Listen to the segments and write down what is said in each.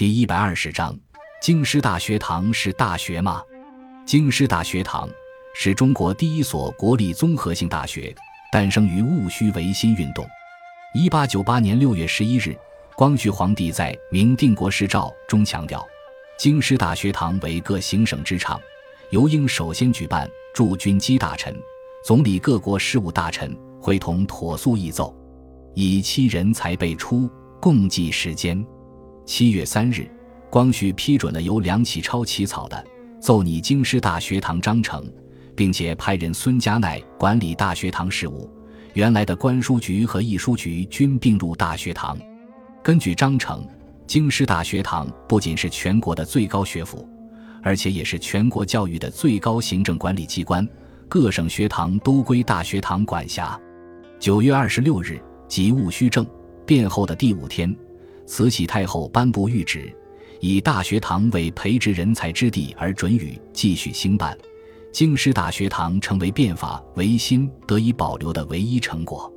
第一百二十章：京师大学堂是大学吗？京师大学堂是中国第一所国立综合性大学，诞生于戊戌维新运动。一八九八年六月十一日，光绪皇帝在《明定国师诏》中强调，京师大学堂为各行省之长，由应首先举办，驻军机大臣、总理各国事务大臣会同妥速议奏，以期人才辈出，共计时间。七月三日，光绪批准了由梁启超起草的《奏拟京师大学堂章程》，并且派人孙家鼐管理大学堂事务。原来的官书局和议书局均并入大学堂。根据章程，京师大学堂不仅是全国的最高学府，而且也是全国教育的最高行政管理机关，各省学堂都归大学堂管辖。九月二十六日，即戊戌政变后的第五天，慈禧太后颁布谕旨，以大学堂为培植人才之地，而准予继续兴办。京师大学堂成为变法维新得以保留的唯一成果。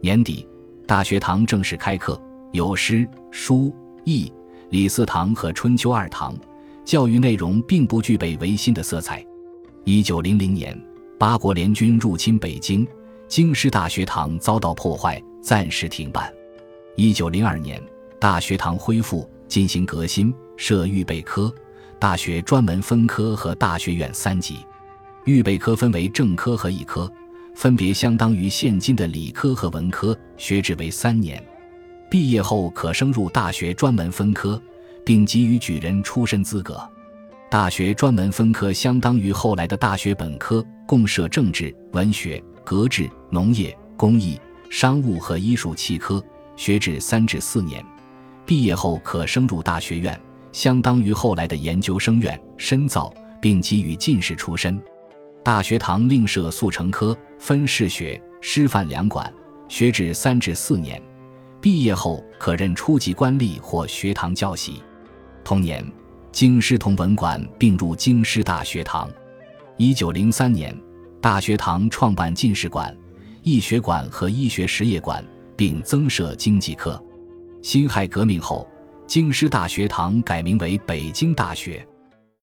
年底，大学堂正式开课，有诗、书、艺、礼四堂和春秋二堂，教育内容并不具备维新的色彩。一九零零年，八国联军入侵北京，京师大学堂遭到破坏，暂时停办。一九零二年，大学堂恢复，进行革新，设预备科、大学专门分科和大学院三级。预备科分为正科和艺科，分别相当于现今的理科和文科，学制为三年。毕业后可升入大学专门分科，并给予举人出身资格。大学专门分科相当于后来的大学本科，共设政治、文学、格致、农业、工艺、商务和医术七科，学制三至四年。毕业后可升入大学院，相当于后来的研究生院，深造并给予进士出身。大学堂另设速成科，分士学、师范两馆，学制三至四年，毕业后可任初级官吏或学堂教习。同年，京师同文馆并入京师大学堂。一九零三年，大学堂创办进士馆、医学馆和医学实业馆，并增设经济科。辛亥革命后，京师大学堂改名为北京大学。